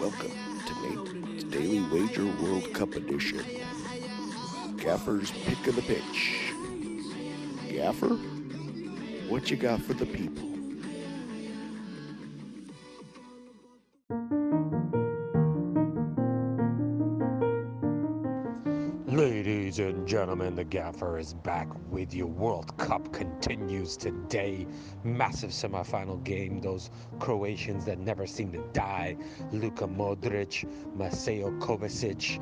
Welcome to Nate's Daily Wager World Cup Edition. Gaffer's pick of the pitch. Gaffer, what you got for the people? Ladies and gentlemen, the gaffer is back with you. World Cup continues today. Massive semifinal game. Those Croatians that never seem to die. Luka Modric, Mateo Kovacic,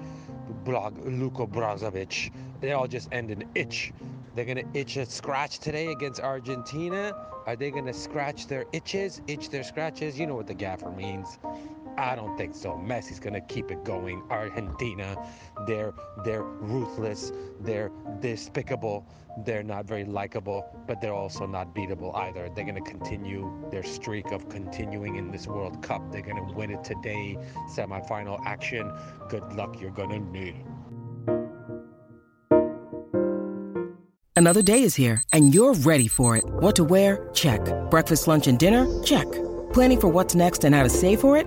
Blog, Luko Brozovic. They all just end in itch. They're going to itch a scratch today against Argentina. Are they going to scratch their itches, itch their scratches? You know what the gaffer means. I don't think so. Messi's gonna keep it going. Argentina, they're they're ruthless, they're despicable, they're not very likable, but they're also not beatable either. They're gonna continue their streak of continuing in this World Cup. They're gonna win it today. Semifinal action. Good luck. You're gonna need it. Another day is here, and you're ready for it. What to wear? Check. Breakfast, lunch, and dinner? Check. Planning for what's next and how to save for it?